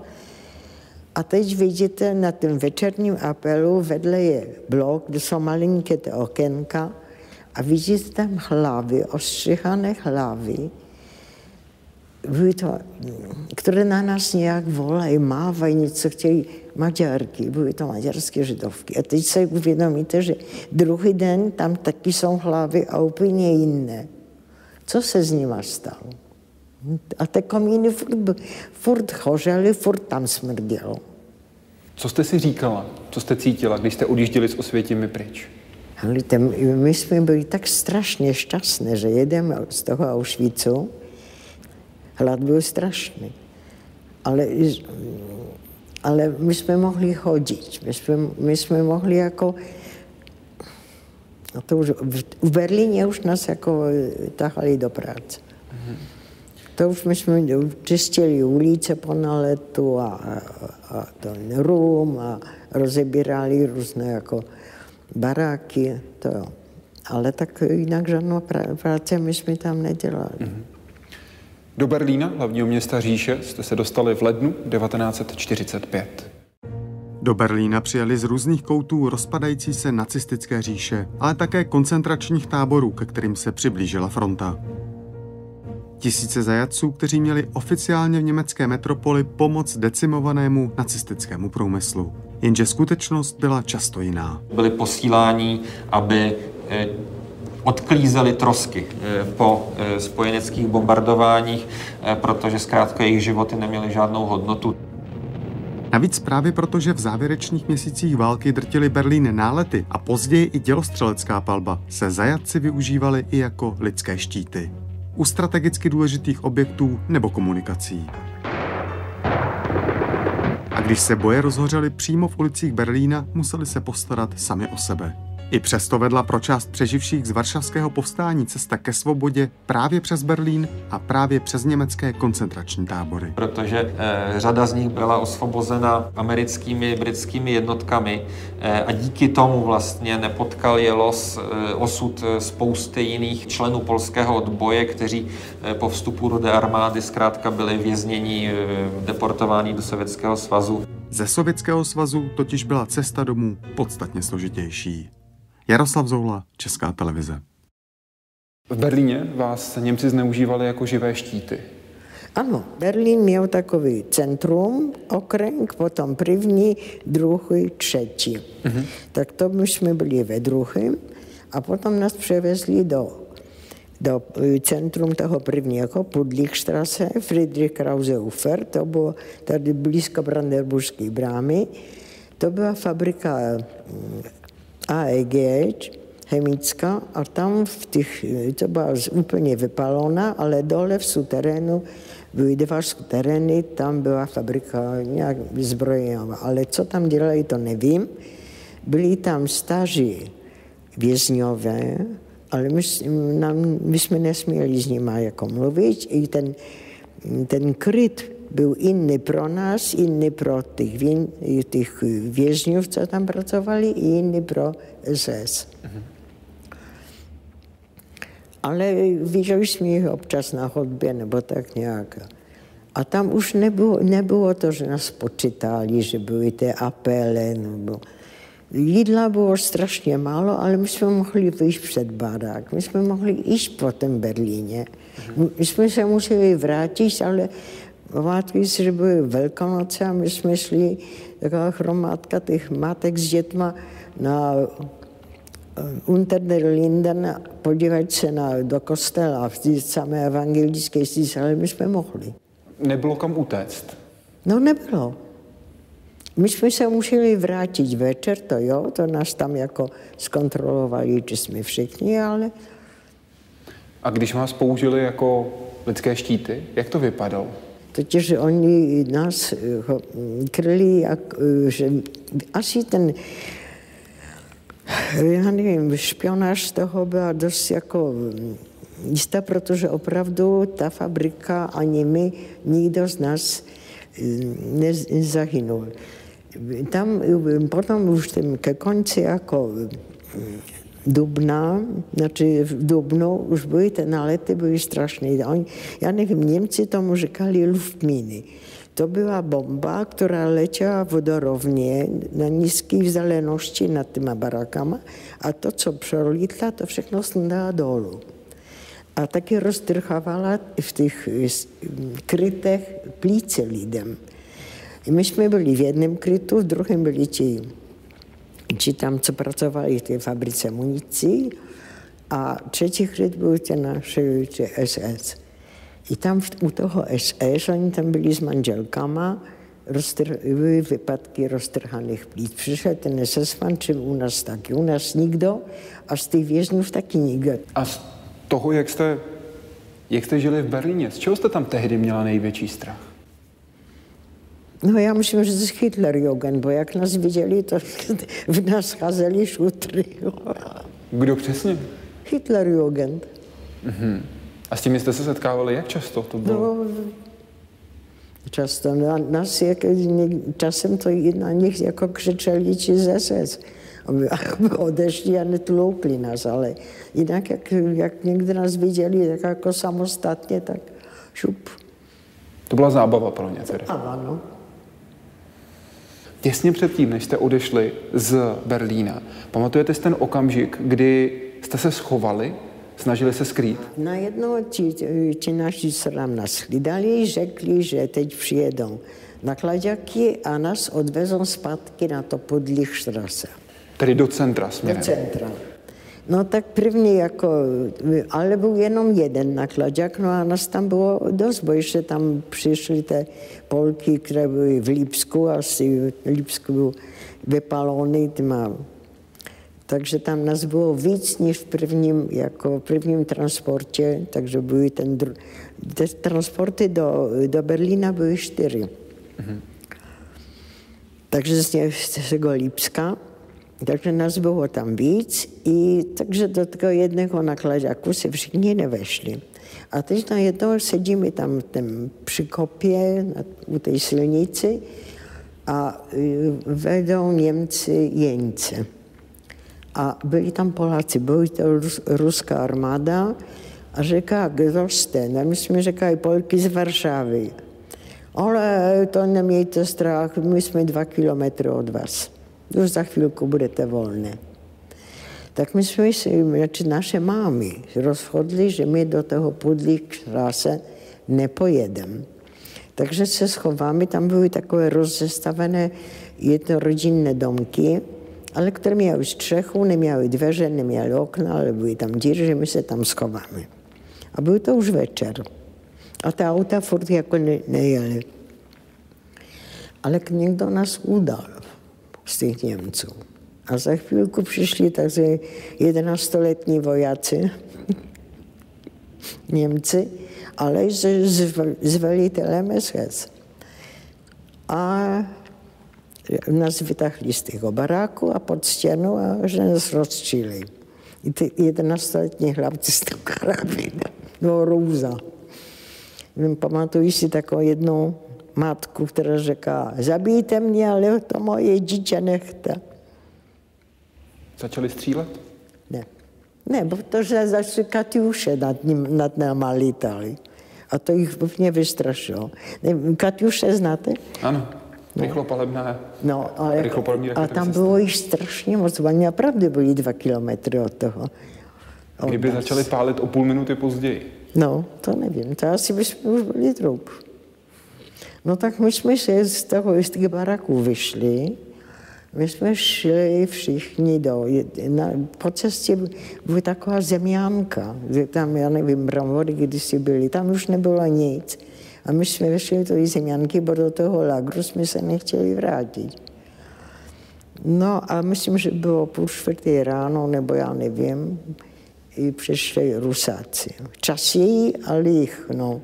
A teď vidíte na tom večerním apelu, vedle je blok, kde jsou malinké ty okénka a vidíte tam hlavy, ostřihané hlavy, byly to, které na nás nějak volají, mávají, něco chtějí, Maďarky, byly to maďarské židovky. A teď se uvědomíte, že druhý den tam taky jsou hlavy a úplně jiné. Co se s nima stalo? A ty komíny furt, furt chořely, furt tam smrdělo. Co jste si říkala? Co jste cítila, když jste odjížděli s Osvětimi pryč? My jsme byli tak strašně šťastní, že jedeme z toho Auschwitzu Hlad byl strašný. Ale, ale my jsme mohli chodit. My jsme, my jsme mohli jako... A to už, v Berlíně už nás jako tahali do práce. Mm-hmm. To už my jsme čistili ulice po naletu a, a, ten rum a rozebírali různé jako baráky. To jo. Ale tak jinak žádnou práce my jsme tam nedělali. Mm-hmm. Do Berlína, hlavního města říše, jste se dostali v lednu 1945. Do Berlína přijeli z různých koutů rozpadající se nacistické říše, ale také koncentračních táborů, ke kterým se přiblížila fronta. Tisíce zajatců, kteří měli oficiálně v německé metropoli pomoc decimovanému nacistickému průmyslu. Jenže skutečnost byla často jiná. Byli posíláni, aby odklízeli trosky eh, po eh, spojeneckých bombardováních, eh, protože zkrátka jejich životy neměly žádnou hodnotu. Navíc právě proto, že v závěrečných měsících války drtili Berlín nálety a později i dělostřelecká palba, se zajatci využívali i jako lidské štíty. U strategicky důležitých objektů nebo komunikací. A když se boje rozhořely přímo v ulicích Berlína, museli se postarat sami o sebe. I přesto vedla pro část přeživších z varšavského povstání cesta ke svobodě právě přes Berlín a právě přes německé koncentrační tábory. Protože eh, řada z nich byla osvobozena americkými, britskými jednotkami eh, a díky tomu vlastně nepotkal je los, eh, osud eh, spousty jiných členů polského odboje, kteří eh, po vstupu rudé armády zkrátka byli vězněni, eh, deportováni do Sovětského svazu. Ze Sovětského svazu totiž byla cesta domů podstatně složitější. Jaroslav Zoula, Česká televize. V Berlíně vás Němci zneužívali jako živé štíty. Ano, Berlín měl takový centrum, okręg, potom první, druhý, třetí. Mm-hmm. Tak to my jsme byli ve druhém a potom nás převezli do, do centrum toho prvního, Pudlichstrasse, Friedrich Krause Ufer, to bylo tady blízko Brandenburské brámy. To byla fabrika AEG, chemická, a tam v těch, to byla úplně vypalona, ale dole v suterénu byly dva suterény, tam byla fabrika nějak zbrojená, ale co tam dělali, to nevím. Byli tam staří vězňové, ale my, nám, my jsme nesměli s nimi jako mluvit. I ten, ten kryt byl jiný pro nás, jiný pro těch, těch vězňů, co tam pracovali, i jiný pro SS. Mm-hmm. Ale viděli jsme jich občas na chodbě nebo tak nějak. A tam už nebylo, nebylo to, že nás počítali, že byly ty apely. Nebo... Jídla bylo strašně málo, ale my jsme mohli vyjít před barák. My jsme mohli jít po tom Berlíně. My jsme se museli vrátit, ale Pamatuju si, že byly Velkonoce a my jsme šli, taková chromádka těch matek s dětma na unter der Linden podívat se na, do kostela, v té samé evangelické stýce, ale my jsme mohli. Nebylo kam utéct. No nebylo. My jsme se museli vrátit večer, to jo, to nás tam jako zkontrolovali, že jsme všichni, ale A když vás použili jako lidské štíty, jak to vypadalo? Totiž oni nás eh, ho- kryli, jak, eh, že asi ten, já nevím, špionáž toho byla dost jako mm, jistá, protože opravdu ta fabrika ani my, nikdo z nás eh, nez- nezahynul. Tam eh, potom už tím ke konci jako mm, dubna, znači v dubnu už byly ty nalety, byly strašné. Oni, já nevím, Němci tomu říkali luftmíny. To byla bomba, která letěla vodorovně na nízké vzdálenosti nad těma barakama a to, co prolítla, to všechno sundala dolů. A taky roztrhávala v těch eh, s- krytech plíce lidem. My jsme byli v jednom krytu, v druhém byli ti či tam, co pracovali v té fabrice municí. A třetí kryt byl ten náš že SS. I tam u toho SS, oni tam byli s manželkama, roztr- byly vypadky roztrhaných plíc. Přišel ten SS-man, u nás taky, u nás nikdo, a z těch vězňů taky nikdo. A z toho, jak jste, jak jste žili v Berlíně, z čeho jste tam tehdy měla největší strach? No já myslím, že z Hitlerjugend, bo jak nás viděli, to v nás cházeli šutry. Kdo přesně? Hitlerjugend. A s tím jste se setkávali jak často to bylo? No, často na nás, jak, časem to i na nich jako křičeli či z SS, odešli a netloukli nás, ale jinak, jak, jak někdy nás viděli tak jako samostatně, tak šup. To byla zábava pro ně tedy. A ano. Těsně předtím, než jste odešli z Berlína, pamatujete si ten okamžik, kdy jste se schovali, snažili se skrýt? Najednou ti, ti naši se nám nás hlídali, řekli, že teď přijedou nakladáky a nás odvezou zpátky na to Podlichstrasse. Tedy do centra do směrem. centra. No tak první jako, ale byl jenom jeden nakladák, no a nás tam bylo dost, bo ještě tam přišly ty Polky, které byly v Lípsku, asi v Lípsku byl vypalony těma. Takže tam nás bylo víc než v prvním, jako v prvním transportě, takže byly ten, dru- ty transporty do, do Berlína byly čtyři. Takže z, ně- z tego Lipska, takže nás bylo tam víc i takže do toho jedného nakladáku se všichni nevešli. A teď najednou sedíme tam v tom přikopě na, u té silnici a y, vedou Němci jeňce. A byli tam Poláci, byli to rus, ruská armáda a říká, kdo jste? No my jsme říkali Polky z Varšavy. Ale to nemějte strach, my jsme dva kilometry od vás. Už za chvilku budete volné. Tak my jsme si, znači naše mámy, rozhodli, že my do toho Pudlík-Straße nepojedeme. Takže se schováme, tam byly takové rozestavené jednorodinné domky, ale které měly střechu, neměly dveře, neměly okna, ale byly tam díry, že my se tam schováme. A byl to už večer. A ta auta furt jako ne, nejeli. Ale někdo nás udal z těch Němců. A za chvilku přišli takže 11-letní vojáci, Němci, ale s, s, s velitelem SS. A nás vytáhli z toho baráku a pod stěnu a že nás rozčili. I ty 11-letní hlavci s tou karabinem. No, růza. Pamatuju si takovou jednu matku, která říká, zabijte mě, ale to moje dítě nechte. Začali střílet? Ne. Ne, protože začali Katyuše nad, ním, nad náma lítali. A to jich mě vystrašilo. Ne, Katyuše znáte? Ano. Rychlopalebné. No, ale, rychlopalební a tam bylo jich strašně moc. Oni opravdu byli dva kilometry od toho. Od Kdyby nás. začali pálit o půl minuty později. No, to nevím, to asi bychom už byli trup. No tak my jsme se z toho z těch baraků vyšli My jsme šli všichni do, na, po cestě byla taková zemňánka, kde tam, já nevím, brambory kdysi byly, tam už nebylo nic. A my jsme vešli do té zemňánky, bo do toho lagru jsme se nechtěli vrátit. No a myslím, že bylo půl čtvrtý ráno, nebo já nevím, i přišli rusáci. Časí a lích, no.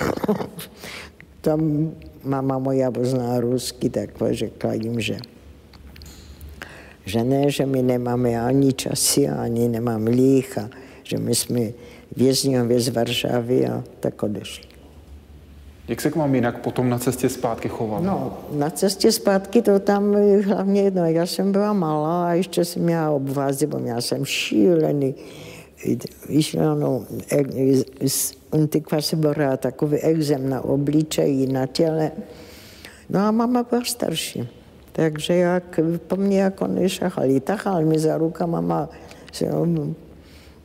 Tam mama moja pozná rusky, tak řekla jim, že, že ne, že my nemáme ani časy, ani nemáme lích a že my jsme vězňově z Varšavy a tak odešli. Jak se k vám jinak potom na cestě zpátky choval? No, na cestě zpátky to tam hlavně jedno, já jsem byla malá a ještě jsem měla obvazy, bo měla jsem šílený, víš, no, antikvasibora, takový exem na obličeji, na těle. No a mama byla starší. Takže jak po mně jako nešahali, tahal mi za ruka, mama se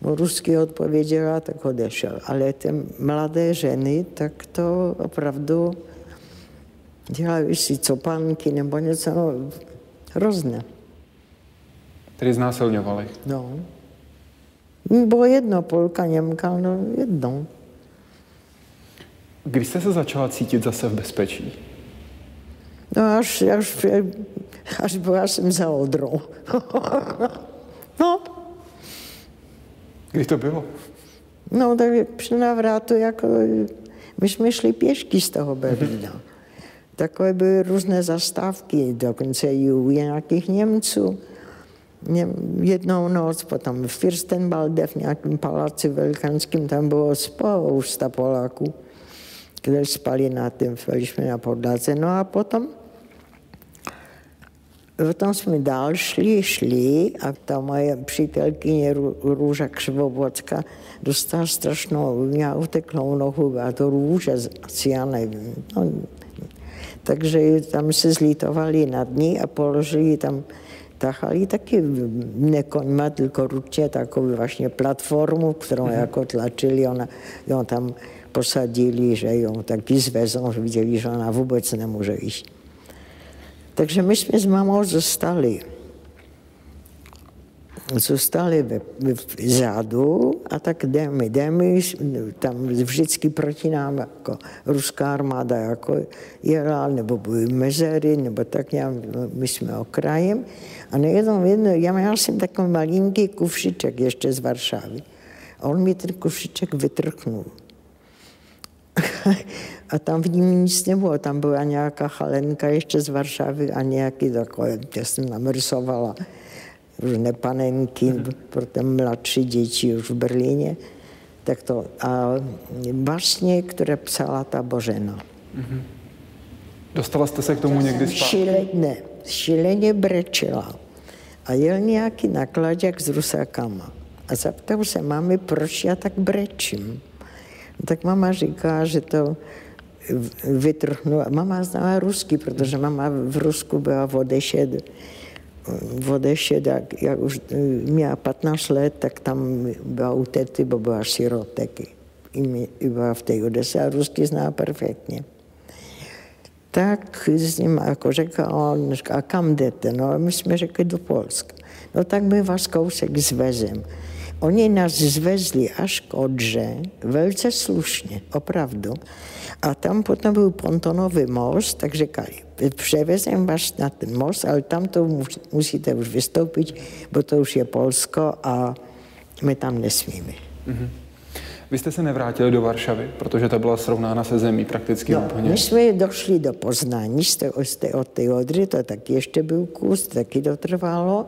rusky odpověděla, tak odešel. Ale ty mladé ženy, tak to opravdu dělají si copánky nebo něco no, hrozné. Tedy znásilňovali? No. Bylo jedno, Polka, Němka, no jedno. Kdy jste se začala cítit zase v bezpečí? No až, až, až byla jsem za Odrou. no. Kdy to bylo? No, tak při návratu, jako, my jsme šli pěšky z toho Berlína. Takové byly různé zastávky, dokonce i u nějakých Němců. Jednou noc, potom v Fürstenwalde, v nějakém paláci velikanském, tam bylo spousta Poláků, kteří spali na tím, jsme na podlaze. No a potom Potom jsme dál šli, šli a ta moje přítelkyně Růža Křivobodská dostala strašnou, měla uteklou nohu a to růže, asi já nevím. No, tam se zlítovali nad ní a položili tam, tahali taky ne koňma, tylko ručně takovou vlastně platformu, kterou mm-hmm. jako tlačili, ona, jo, tam posadili, že jo, taky zvezou, že viděli, že ona vůbec nemůže jít. Takže my jsme s mamou zostali. Zostali ve, vzadu a tak jdeme, jdeme, tam vždycky proti nám jako ruská armáda jako jela, nebo byly mezery, nebo tak nějak, my jsme okrajem. A nejednou, jedno, já měl jsem takový malinký kufšiček ještě z Varšavy. A on mi ten kufšiček vytrhnul. a tam v ním nic nebylo. Tam byla nějaká chalenka ještě z Varšavy a nějaký takové, já jsem namrsovala různé panenky mm-hmm. pro ty mladší děti už v Berlíně. Tak to, a vlastně, které psala ta Božena. Mm-hmm. Dostala jste se k tomu někdy zpátky? Šíleně, šíleně brečela. A jel nějaký nakladák s rusákama. A zeptal se máme, proč já tak brečím. Tak mama říká, že to vytrhnula. Mama znala rusky, protože mama v Rusku byla v Odešed. V Odešed, jak, jak už měla 15 let, tak tam byla u tety, bo byla sirotek. I, i byla v té Odese a rusky zná perfektně. Tak s ním jako řekl on, a kam jdete? No a my jsme řekli do Polska. No tak my vás kousek zvezem. Oni nás zvezli až k Odře, velice slušně, opravdu. A tam potom byl pontonový most, tak říkali, převezem vás na ten most, ale tam to musíte už vystoupit, bo to už je Polsko a my tam nesmíme. Mm-hmm. Vy jste se nevrátili do Varšavy, protože ta byla srovnána se zemí prakticky no, úplně. My jsme došli do Poznání jste, jste od té Odry, to taky ještě byl kus, taky to trvalo.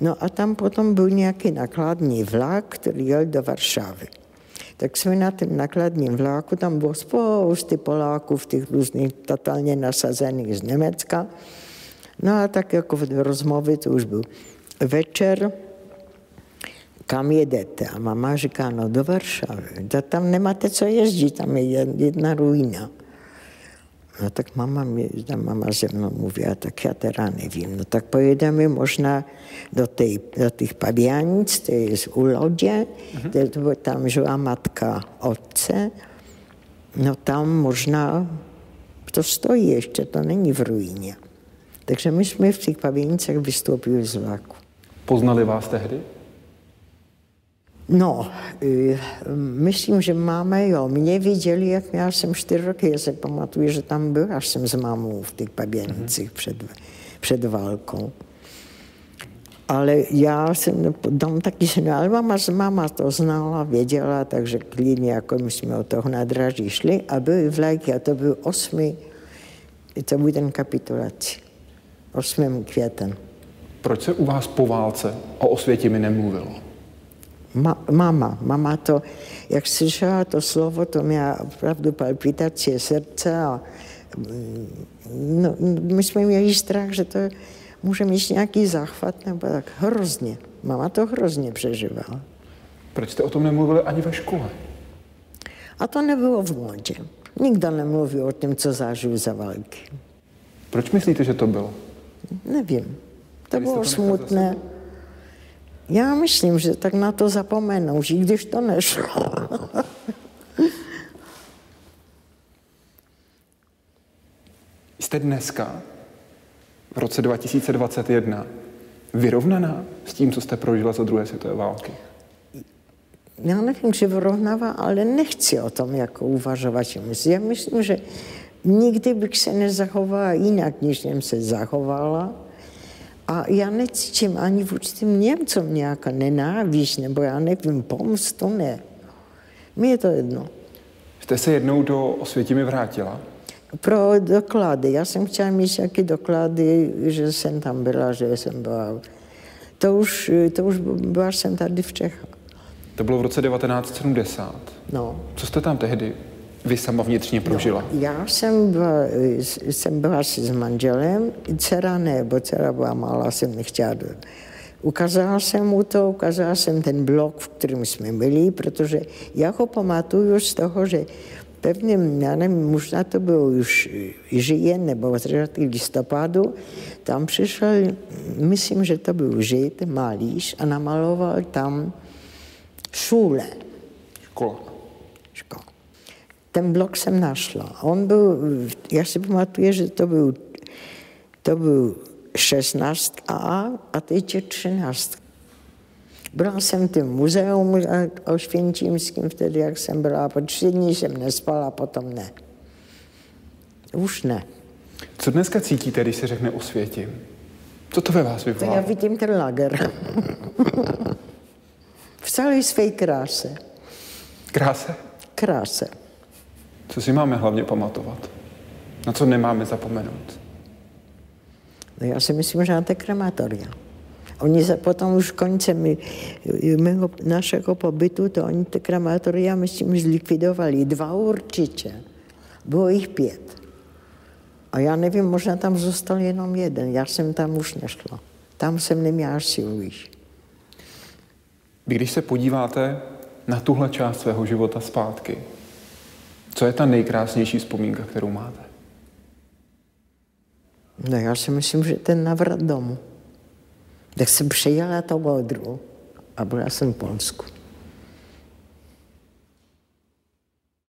No a tam potom byl nějaký nakladní vlak, který jel do Varšavy. Tak jsme na tom nakladním vláku, tam bylo spousty Poláků v těch různých totálně nasazených z Německa. No a tak jako v rozmluvě to už byl večer, kam jedete? A mama říká, no do Varšavy. Tam nemáte co jezdit, tam je jedna ruina. No tak mama, mi, mama ze mnou mluví, a tak já teda nevím. No tak pojedeme možná do, tej, do těch pavianic, to je z u lodě, mm-hmm. tam žila matka otce, no tam možná to stojí ještě, to není v ruině. Takže my jsme v těch Pavěnicách vystoupili z vlaku. Poznali vás tehdy? No, e, myslím, že máme, jo, mě viděli, jak já jsem čtyři roky, já se pamatuju, že tam byl, až jsem s mámou v těch Paběnicích mm-hmm. před, před válkou. Ale já jsem tam taky se ale mama, mama to znala, věděla, takže klidně, jako my jsme od toho nádraží šli a byly vlajky a to byl 8. to byl ten kapitulaci, 8. květen. Proč se u vás po válce o Osvětimi nemluvilo? Ma, mama, mama to, jak slyšela to slovo, to měla opravdu palpitace srdce a mm, no, my jsme měli strach, že to může mít nějaký záchvat nebo tak hrozně. Mama to hrozně přežívala. Proč jste o tom nemluvili ani ve škole? A to nebylo v modě. Nikdo nemluví o tom, co zažil za války. Proč myslíte, že to bylo? Nevím. To bylo to smutné. Já myslím, že tak na to zapomenou, že když to nešlo. Jste dneska v roce 2021 vyrovnaná s tím, co jste prožila za druhé světové války? Já nevím, že vyrovnává, ale nechci o tom jako uvažovat. Já myslím, že nikdy bych se nezachovala jinak, než jsem se zachovala. A já necítím ani vůči těm Němcům nějaká nenávist, nebo já nevím, pomstu, ne. Mně je to jedno. Jste se jednou do Osvětimi vrátila? pro doklady. Já jsem chtěla mít nějaké doklady, že jsem tam byla, že jsem byla. To už, to už byla jsem tady v Čechách. To bylo v roce 1970. No. Co jste tam tehdy vy sama vnitřně prožila? No, já jsem byla, jsem byla s manželem, dcera ne, bo dcera byla malá, jsem nechtěla. Ukázala jsem mu to, ukázala jsem ten blok, v kterém jsme byli, protože já ho pamatuju z toho, že pevným, já nevím, možná to bylo už žijen nebo začátek listopadu, tam přišel, myslím, že to byl žid, malíš a namaloval tam šule. Škola. Škola. Ten blok jsem našla. On byl, já si pamatuju, že to byl, to byl 16A a teď je 13. Byla jsem v tom muzeum ošvěnčímským vtedy, jak jsem byla. Po tři dní jsem nespala, potom ne. Už ne. Co dneska cítíte, když se řekne o světě? Co to ve vás vyvolá? To já vidím ten lager. v celé své kráse. Kráse? Kráse. Co si máme hlavně pamatovat? Na co nemáme zapomenout? No já si myslím, že na té krematoria. Oni se potom už koncem mého, našeho pobytu, to oni ty krematoria, myslím, zlikvidovali. Dva určitě. Bylo jich pět. A já nevím, možná tam zůstal jenom jeden. Já jsem tam už nešla. Tam jsem neměla sílu již. Když se podíváte na tuhle část svého života zpátky, co je ta nejkrásnější vzpomínka, kterou máte? No já si myslím, že ten navrat domů. Tak jsem přijela to odru a byla jsem v Polsku.